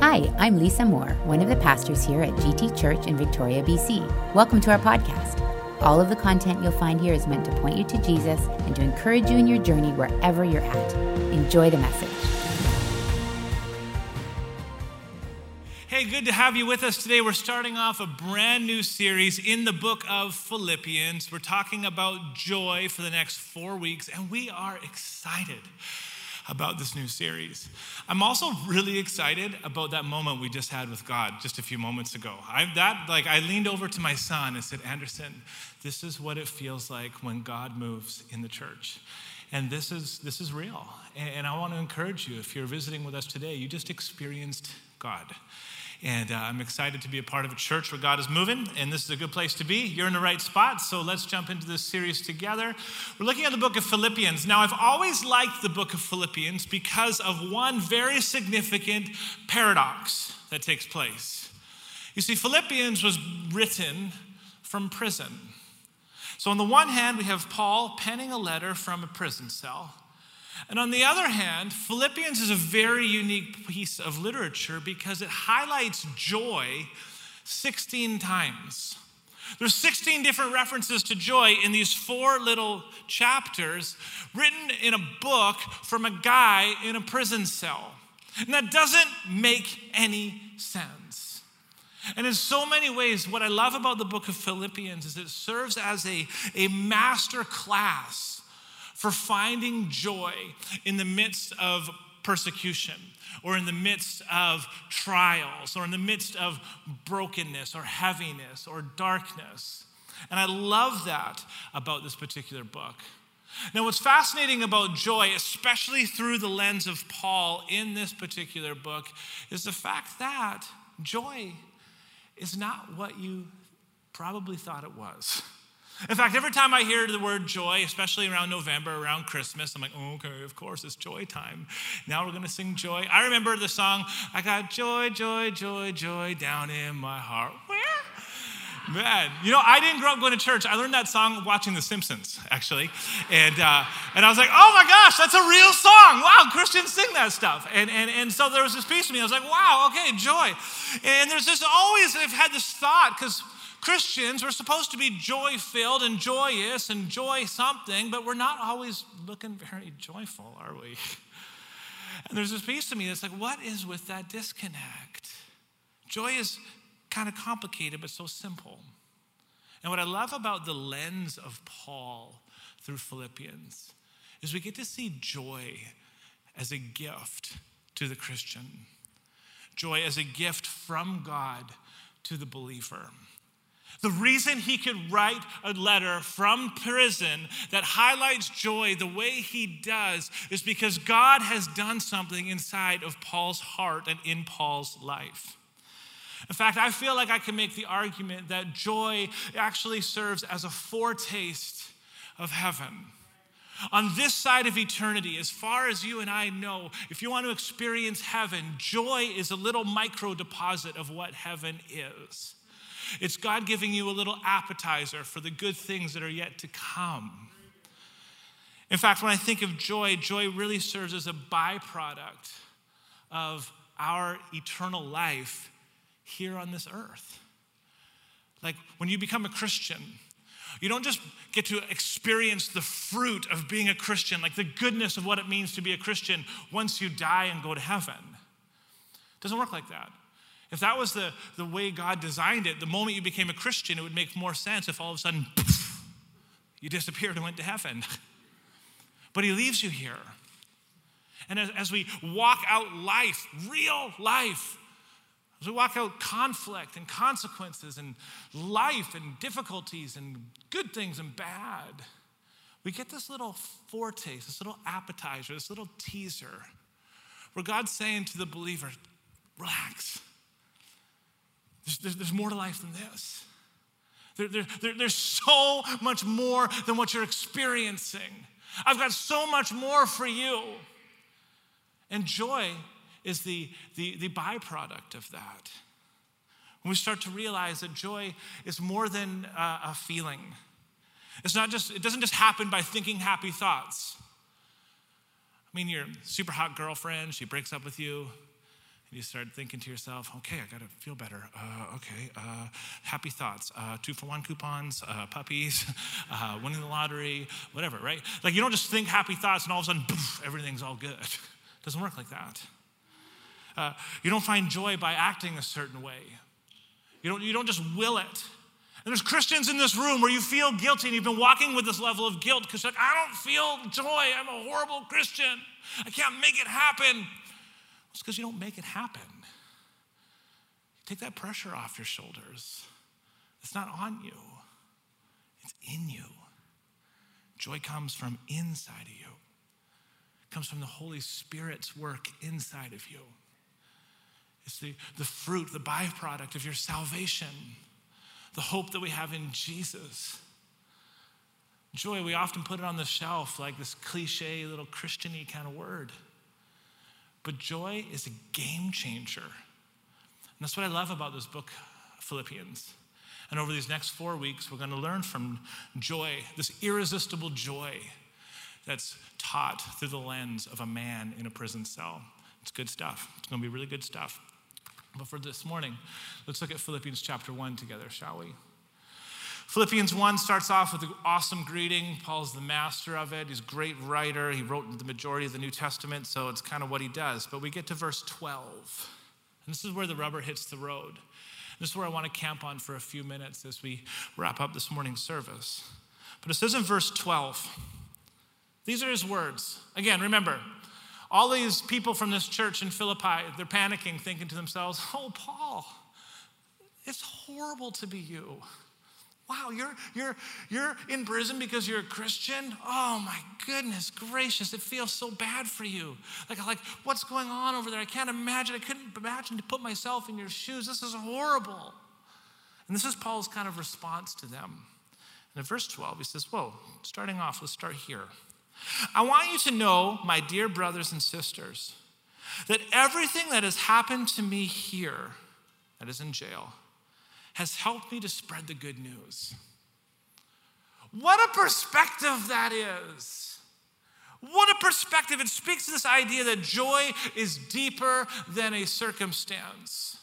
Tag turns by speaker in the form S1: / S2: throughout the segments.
S1: Hi, I'm Lisa Moore, one of the pastors here at GT Church in Victoria, BC. Welcome to our podcast. All of the content you'll find here is meant to point you to Jesus and to encourage you in your journey wherever you're at. Enjoy the message.
S2: Hey, good to have you with us today. We're starting off a brand new series in the book of Philippians. We're talking about joy for the next four weeks, and we are excited about this new series. I'm also really excited about that moment we just had with God just a few moments ago. I that like I leaned over to my son and said, "Anderson, this is what it feels like when God moves in the church." And this is this is real. And, and I want to encourage you if you're visiting with us today, you just experienced God. And uh, I'm excited to be a part of a church where God is moving, and this is a good place to be. You're in the right spot, so let's jump into this series together. We're looking at the book of Philippians. Now, I've always liked the book of Philippians because of one very significant paradox that takes place. You see, Philippians was written from prison. So, on the one hand, we have Paul penning a letter from a prison cell. And on the other hand, Philippians is a very unique piece of literature because it highlights joy 16 times. There's 16 different references to joy in these four little chapters written in a book from a guy in a prison cell. And that doesn't make any sense. And in so many ways, what I love about the book of Philippians is it serves as a, a master class for finding joy in the midst of persecution or in the midst of trials or in the midst of brokenness or heaviness or darkness. And I love that about this particular book. Now, what's fascinating about joy, especially through the lens of Paul in this particular book, is the fact that joy is not what you probably thought it was. In fact, every time I hear the word joy, especially around November, around Christmas, I'm like, oh, okay, of course, it's joy time. Now we're going to sing joy. I remember the song, I got joy, joy, joy, joy down in my heart. Where? Man, you know, I didn't grow up going to church. I learned that song watching The Simpsons, actually. And, uh, and I was like, oh my gosh, that's a real song. Wow, Christians sing that stuff. And, and, and so there was this piece of me. I was like, wow, okay, joy. And there's just always, I've had this thought, because Christians, we're supposed to be joy filled and joyous and joy something, but we're not always looking very joyful, are we? And there's this piece to me that's like, what is with that disconnect? Joy is kind of complicated, but so simple. And what I love about the lens of Paul through Philippians is we get to see joy as a gift to the Christian, joy as a gift from God to the believer. The reason he could write a letter from prison that highlights joy the way he does is because God has done something inside of Paul's heart and in Paul's life. In fact, I feel like I can make the argument that joy actually serves as a foretaste of heaven. On this side of eternity, as far as you and I know, if you want to experience heaven, joy is a little micro deposit of what heaven is. It's God giving you a little appetizer for the good things that are yet to come. In fact, when I think of joy, joy really serves as a byproduct of our eternal life here on this earth. Like when you become a Christian, you don't just get to experience the fruit of being a Christian, like the goodness of what it means to be a Christian once you die and go to heaven. It doesn't work like that. If that was the, the way God designed it, the moment you became a Christian, it would make more sense if all of a sudden poof, you disappeared and went to heaven. but He leaves you here. And as, as we walk out life, real life, as we walk out conflict and consequences and life and difficulties and good things and bad, we get this little foretaste, this little appetizer, this little teaser where God's saying to the believer, relax. There's, there's, there's more to life than this. There, there, there's so much more than what you're experiencing. I've got so much more for you. And joy is the, the, the byproduct of that. When we start to realize that joy is more than a, a feeling. It's not just, it doesn't just happen by thinking happy thoughts. I mean, your super hot girlfriend, she breaks up with you, And you start thinking to yourself, okay, I got to feel better. Uh, okay, uh, happy thoughts, uh, two for one coupons, uh, puppies, uh, winning the lottery, whatever, right? Like you don't just think happy thoughts and all of a sudden, poof, everything's all good. It doesn't work like that. Uh, you don't find joy by acting a certain way. You don't, you don't just will it. And there's Christians in this room where you feel guilty and you've been walking with this level of guilt because like, I don't feel joy. I'm a horrible Christian. I can't make it happen. It's because you don't make it happen. Take that pressure off your shoulders. It's not on you, it's in you. Joy comes from inside of you, it comes from the Holy Spirit's work inside of you. It's the, the fruit, the byproduct of your salvation, the hope that we have in Jesus. Joy, we often put it on the shelf like this cliche little Christian y kind of word. But joy is a game changer. And that's what I love about this book, Philippians. And over these next four weeks, we're going to learn from joy, this irresistible joy that's taught through the lens of a man in a prison cell. It's good stuff. It's going to be really good stuff. But for this morning, let's look at Philippians chapter 1 together, shall we? Philippians 1 starts off with an awesome greeting. Paul's the master of it. He's a great writer. He wrote the majority of the New Testament, so it's kind of what he does. But we get to verse 12. And this is where the rubber hits the road. This is where I want to camp on for a few minutes as we wrap up this morning's service. But it says in verse 12, these are his words. Again, remember, all these people from this church in Philippi, they're panicking, thinking to themselves, oh, Paul, it's horrible to be you. Wow, you're, you're, you're in prison because you're a Christian? Oh my goodness gracious, it feels so bad for you. Like, like, what's going on over there? I can't imagine. I couldn't imagine to put myself in your shoes. This is horrible. And this is Paul's kind of response to them. And in verse 12, he says, Whoa, starting off, let's start here. I want you to know, my dear brothers and sisters, that everything that has happened to me here, that is in jail, has helped me to spread the good news. What a perspective that is. What a perspective. It speaks to this idea that joy is deeper than a circumstance.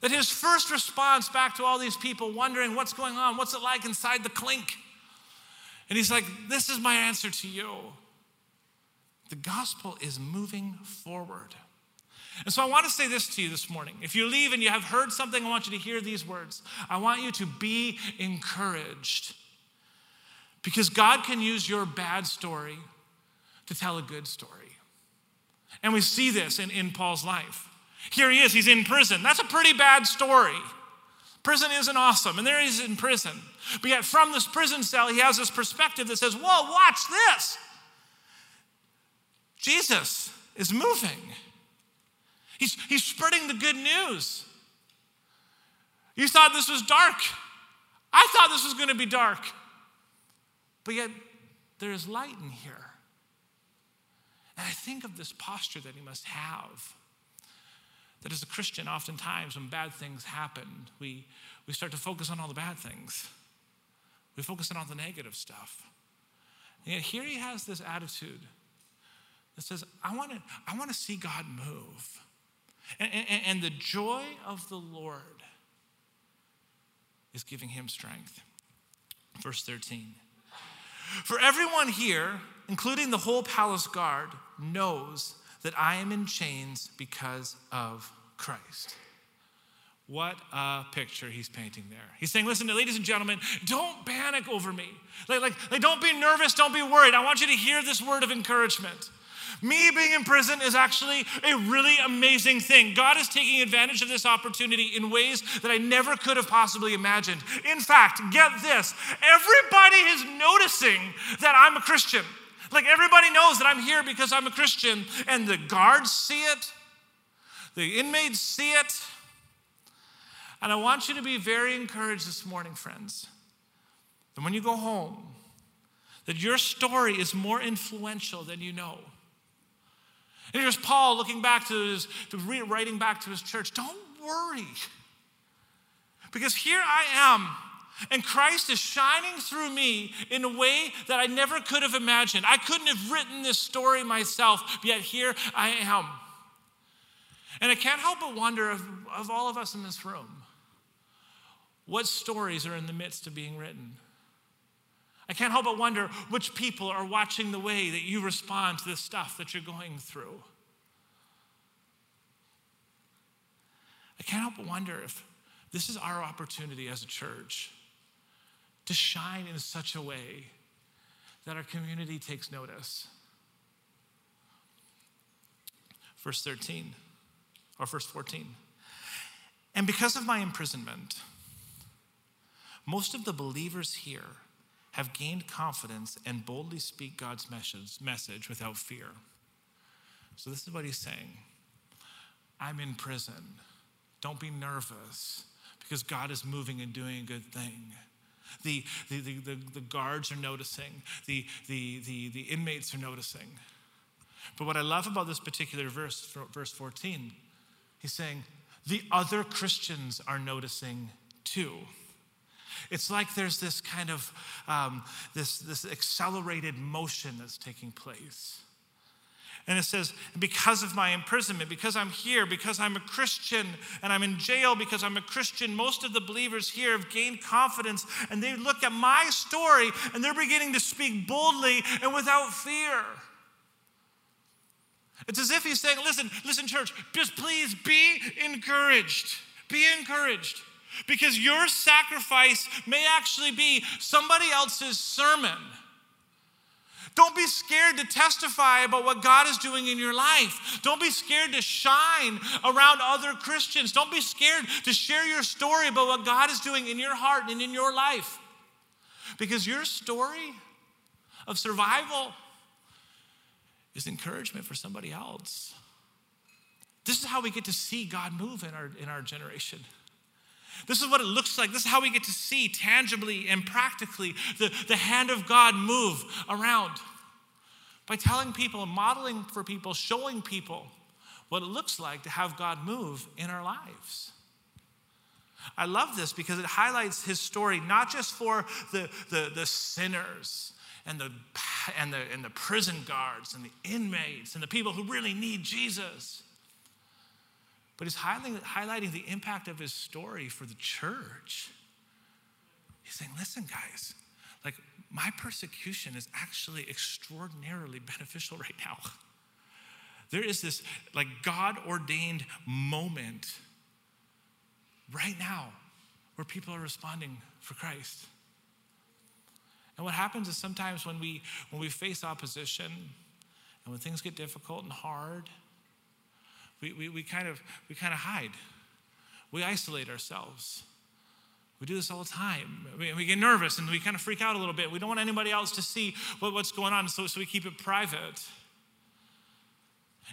S2: That his first response back to all these people wondering what's going on, what's it like inside the clink? And he's like, This is my answer to you. The gospel is moving forward. And so I want to say this to you this morning. If you leave and you have heard something, I want you to hear these words. I want you to be encouraged. Because God can use your bad story to tell a good story. And we see this in, in Paul's life. Here he is, he's in prison. That's a pretty bad story. Prison isn't awesome, and there he is in prison. But yet, from this prison cell, he has this perspective that says, Whoa, watch this. Jesus is moving. He's, he's spreading the good news. You thought this was dark. I thought this was going to be dark. But yet, there is light in here. And I think of this posture that he must have. That as a Christian, oftentimes when bad things happen, we, we start to focus on all the bad things. We focus on all the negative stuff. And yet here he has this attitude that says, I want to, I want to see God move. And, and, and the joy of the Lord is giving him strength. Verse 13. For everyone here, including the whole palace guard, knows that I am in chains because of Christ. What a picture he's painting there. He's saying, listen, ladies and gentlemen, don't panic over me. Like, like, like, don't be nervous, don't be worried. I want you to hear this word of encouragement. Me being in prison is actually a really amazing thing. God is taking advantage of this opportunity in ways that I never could have possibly imagined. In fact, get this everybody is noticing that I'm a Christian. Like everybody knows that I'm here because I'm a Christian, and the guards see it, the inmates see it. And I want you to be very encouraged this morning, friends, that when you go home, that your story is more influential than you know. And here's Paul looking back to his, to writing back to his church. Don't worry. Because here I am, and Christ is shining through me in a way that I never could have imagined. I couldn't have written this story myself, yet here I am. And I can't help but wonder of, of all of us in this room, what stories are in the midst of being written? I can't help but wonder which people are watching the way that you respond to the stuff that you're going through. I can't help but wonder if this is our opportunity as a church to shine in such a way that our community takes notice. Verse 13, or verse 14. And because of my imprisonment, most of the believers here have gained confidence and boldly speak God's message, without fear. So, this is what he's saying I'm in prison. Don't be nervous because God is moving and doing a good thing. The, the, the, the, the guards are noticing, the, the, the, the inmates are noticing. But what I love about this particular verse, verse 14, he's saying, the other Christians are noticing too. It's like there's this kind of um, this, this accelerated motion that's taking place. And it says, because of my imprisonment, because I'm here, because I'm a Christian and I'm in jail because I'm a Christian, most of the believers here have gained confidence and they look at my story and they're beginning to speak boldly and without fear. It's as if he's saying, listen, listen, church, just please be encouraged. Be encouraged. Because your sacrifice may actually be somebody else's sermon. Don't be scared to testify about what God is doing in your life. Don't be scared to shine around other Christians. Don't be scared to share your story about what God is doing in your heart and in your life. Because your story of survival is encouragement for somebody else. This is how we get to see God move in our, in our generation. This is what it looks like. This is how we get to see tangibly and practically the, the hand of God move around by telling people, modeling for people, showing people what it looks like to have God move in our lives. I love this because it highlights his story not just for the, the, the sinners and the, and, the, and the prison guards and the inmates and the people who really need Jesus but he's highlighting, the impact of his story for the church. He's saying, listen, guys, like my persecution is actually extraordinarily beneficial right now. There is this like God ordained moment right now where people are responding for Christ. And what happens is sometimes when we when we face opposition and when things get difficult and hard, we, we, we, kind of, we kind of hide. We isolate ourselves. We do this all the time. We, we, get nervous and we kind of freak out a little bit. We don't want anybody else to see what, what's going on, so, so we keep it private.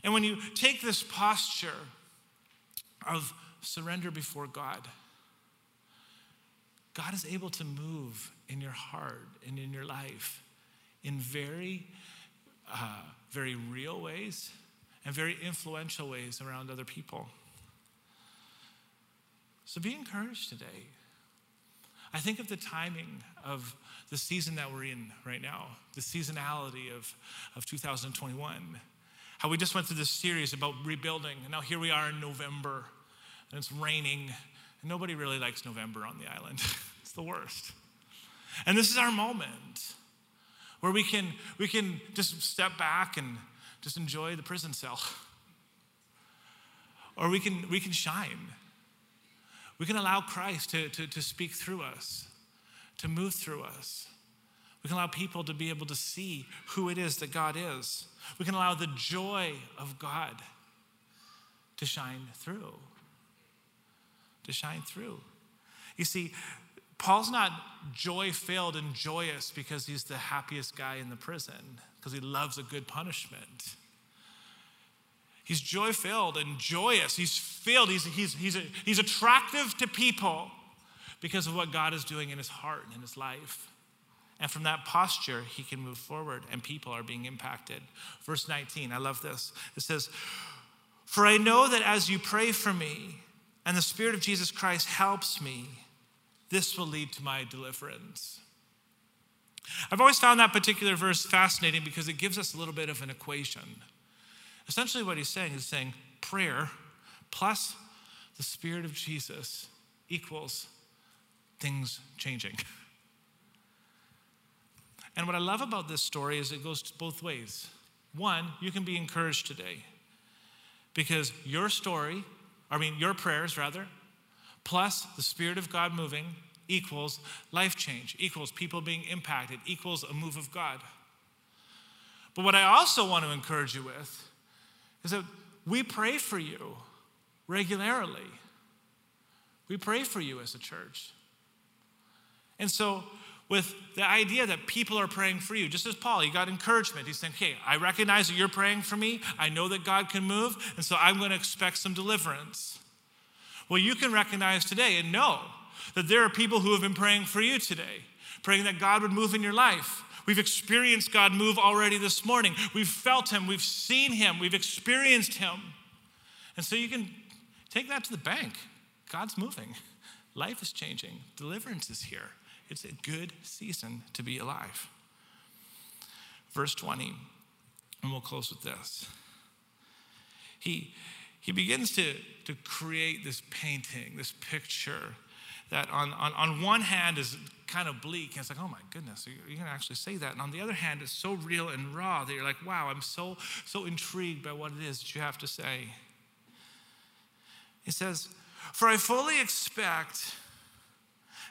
S2: And when you take this posture of surrender before God, God is able to move in your heart and in your life in very, uh, very real ways and very influential ways around other people. So be encouraged today. I think of the timing of the season that we're in right now, the seasonality of, of 2021. How we just went through this series about rebuilding, and now here we are in November, and it's raining, and nobody really likes November on the island. it's the worst. And this is our moment where we can, we can just step back and just enjoy the prison cell. or we can, we can shine. We can allow Christ to, to, to speak through us, to move through us. We can allow people to be able to see who it is that God is. We can allow the joy of God to shine through. To shine through. You see, Paul's not joy filled and joyous because he's the happiest guy in the prison because he loves a good punishment. He's joy filled and joyous. He's filled. He's, he's, he's, he's attractive to people because of what God is doing in his heart and in his life. And from that posture, he can move forward and people are being impacted. Verse 19, I love this. It says, For I know that as you pray for me and the Spirit of Jesus Christ helps me, this will lead to my deliverance. I've always found that particular verse fascinating because it gives us a little bit of an equation. Essentially, what he's saying is saying prayer plus the Spirit of Jesus equals things changing. And what I love about this story is it goes both ways. One, you can be encouraged today because your story, I mean, your prayers rather, plus the Spirit of God moving equals life change, equals people being impacted, equals a move of God. But what I also want to encourage you with is that we pray for you regularly. We pray for you as a church. And so, with the idea that people are praying for you, just as Paul, he got encouragement. He's saying, Hey, I recognize that you're praying for me. I know that God can move, and so I'm going to expect some deliverance. Well, you can recognize today and know that there are people who have been praying for you today, praying that God would move in your life. We've experienced God move already this morning. We've felt Him, we've seen Him, we've experienced Him. And so you can take that to the bank. God's moving, life is changing, deliverance is here. It's a good season to be alive. Verse 20, and we'll close with this. He, he begins to, to create this painting, this picture that on, on, on one hand is kind of bleak. It's like, oh my goodness, you're, going to actually say that. And on the other hand, it's so real and raw that you're like, wow, I'm so, so intrigued by what it is that you have to say. He says, For I fully expect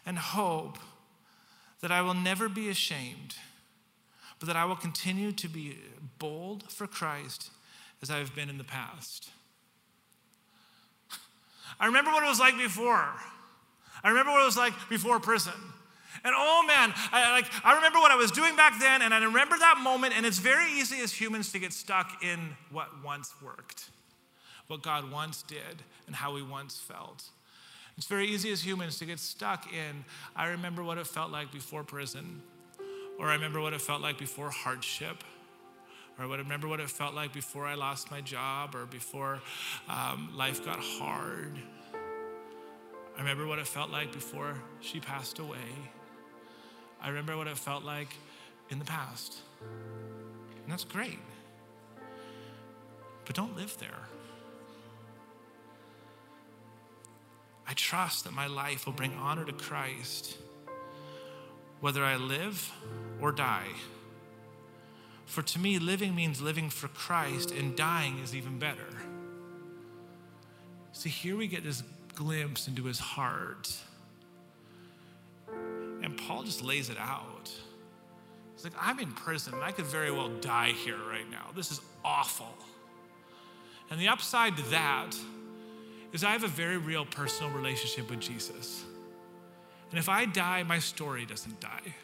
S2: and hope that I will never be ashamed, but that I will continue to be bold for Christ as I have been in the past. I remember what it was like before. I remember what it was like before prison. And oh man, I, like, I remember what I was doing back then, and I remember that moment, and it's very easy as humans to get stuck in what once worked, what God once did, and how we once felt. It's very easy as humans to get stuck in, I remember what it felt like before prison, or I remember what it felt like before hardship, or I remember what it felt like before I lost my job, or before um, life got hard. I remember what it felt like before she passed away. I remember what it felt like in the past. And that's great. But don't live there. I trust that my life will bring honor to Christ, whether I live or die. For to me, living means living for Christ, and dying is even better. See, here we get this glimpse into his heart. And Paul just lays it out. He's like, I'm in prison and I could very well die here right now. This is awful. And the upside to that is I have a very real personal relationship with Jesus. And if I die, my story doesn't die.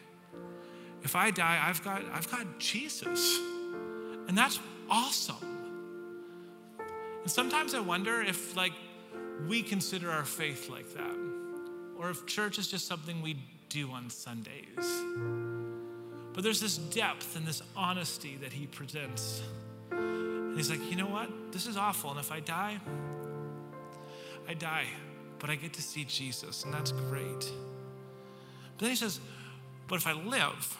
S2: If I die, I've got, I've got Jesus. And that's awesome. And sometimes I wonder if like we consider our faith like that. Or if church is just something we do on Sundays. But there's this depth and this honesty that he presents. And he's like, you know what? This is awful. And if I die, I die, but I get to see Jesus, and that's great. But then he says, but if I live,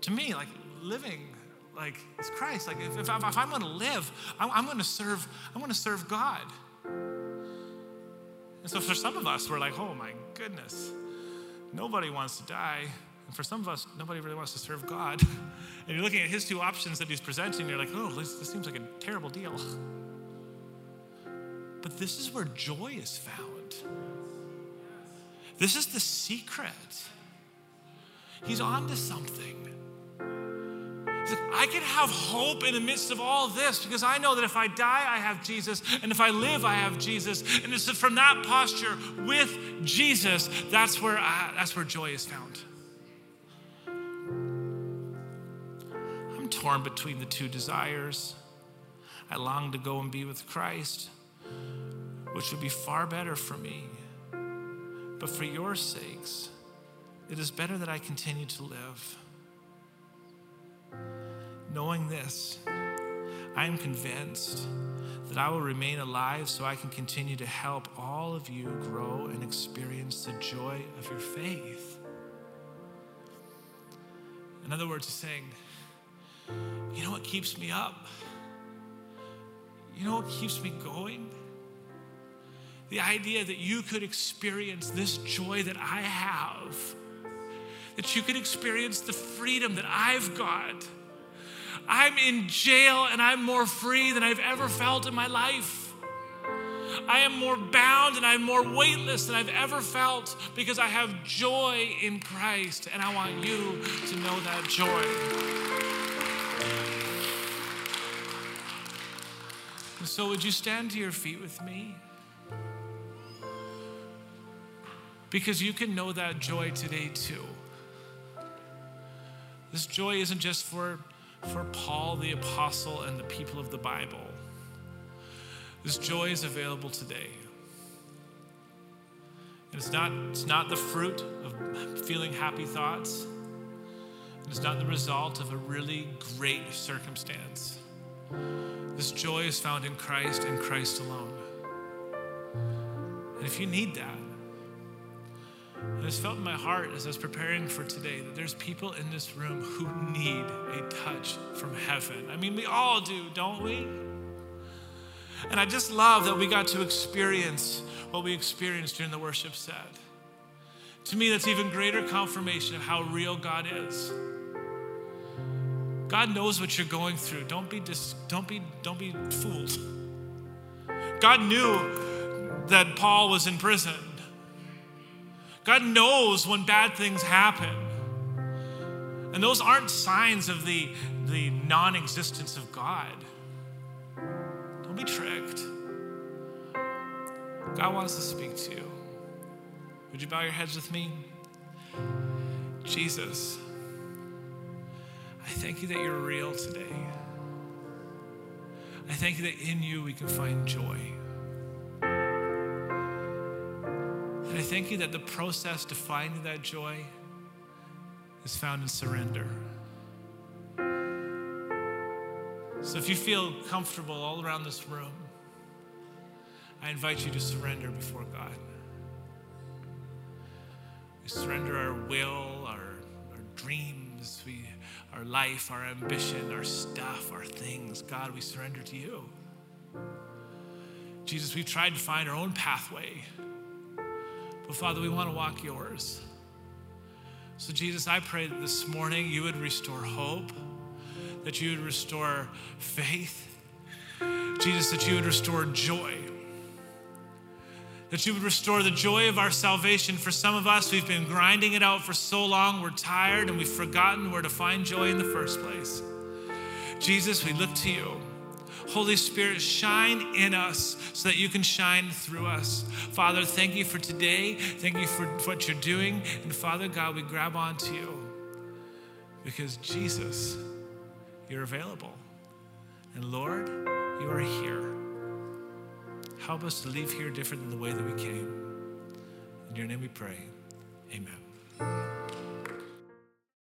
S2: to me, like living, like it's Christ. Like if, if, if I'm going to live, I'm, I'm going to serve. I'm going to serve God. And so for some of us, we're like, oh my goodness, nobody wants to die. And for some of us, nobody really wants to serve God. And you're looking at his two options that he's presenting, you're like, oh, this, this seems like a terrible deal. But this is where joy is found. This is the secret. He's on to something. Like, I can have hope in the midst of all this because I know that if I die, I have Jesus, and if I live, I have Jesus. And it's from that posture with Jesus, that's where I, that's where joy is found. I'm torn between the two desires. I long to go and be with Christ which would be far better for me. But for your sakes, it is better that I continue to live. Knowing this, I am convinced that I will remain alive so I can continue to help all of you grow and experience the joy of your faith. In other words, he's saying, you know what keeps me up? You know what keeps me going? The idea that you could experience this joy that I have, that you could experience the freedom that I've got. I'm in jail and I'm more free than I've ever felt in my life. I am more bound and I'm more weightless than I've ever felt because I have joy in Christ, and I want you to know that joy. So, would you stand to your feet with me? Because you can know that joy today too. This joy isn't just for, for Paul the apostle and the people of the Bible. This joy is available today. And it's not, it's not the fruit of feeling happy thoughts. It's not the result of a really great circumstance. This joy is found in Christ and Christ alone. And if you need that, I just felt in my heart as I was preparing for today that there's people in this room who need a touch from heaven. I mean, we all do, don't we? And I just love that we got to experience what we experienced during the worship set. To me, that's even greater confirmation of how real God is. God knows what you're going through. Don't be, dis- don't be, don't be fooled. God knew that Paul was in prison. God knows when bad things happen. And those aren't signs of the, the non existence of God. Don't be tricked. God wants to speak to you. Would you bow your heads with me? Jesus, I thank you that you're real today. I thank you that in you we can find joy. Thank you that the process to finding that joy is found in surrender. So if you feel comfortable all around this room, I invite you to surrender before God. We surrender our will, our, our dreams, we, our life, our ambition, our stuff, our things. God, we surrender to you. Jesus, we've tried to find our own pathway, but Father, we want to walk yours. So, Jesus, I pray that this morning you would restore hope that you would restore faith. Jesus, that you would restore joy. That you would restore the joy of our salvation. For some of us, we've been grinding it out for so long, we're tired and we've forgotten where to find joy in the first place. Jesus, we look to you. Holy Spirit, shine in us so that you can shine through us. Father, thank you for today. Thank you for what you're doing. And Father God, we grab onto you because Jesus you're available. And Lord, you are here. Help us to leave here different than the way that we came. In your name we pray. Amen.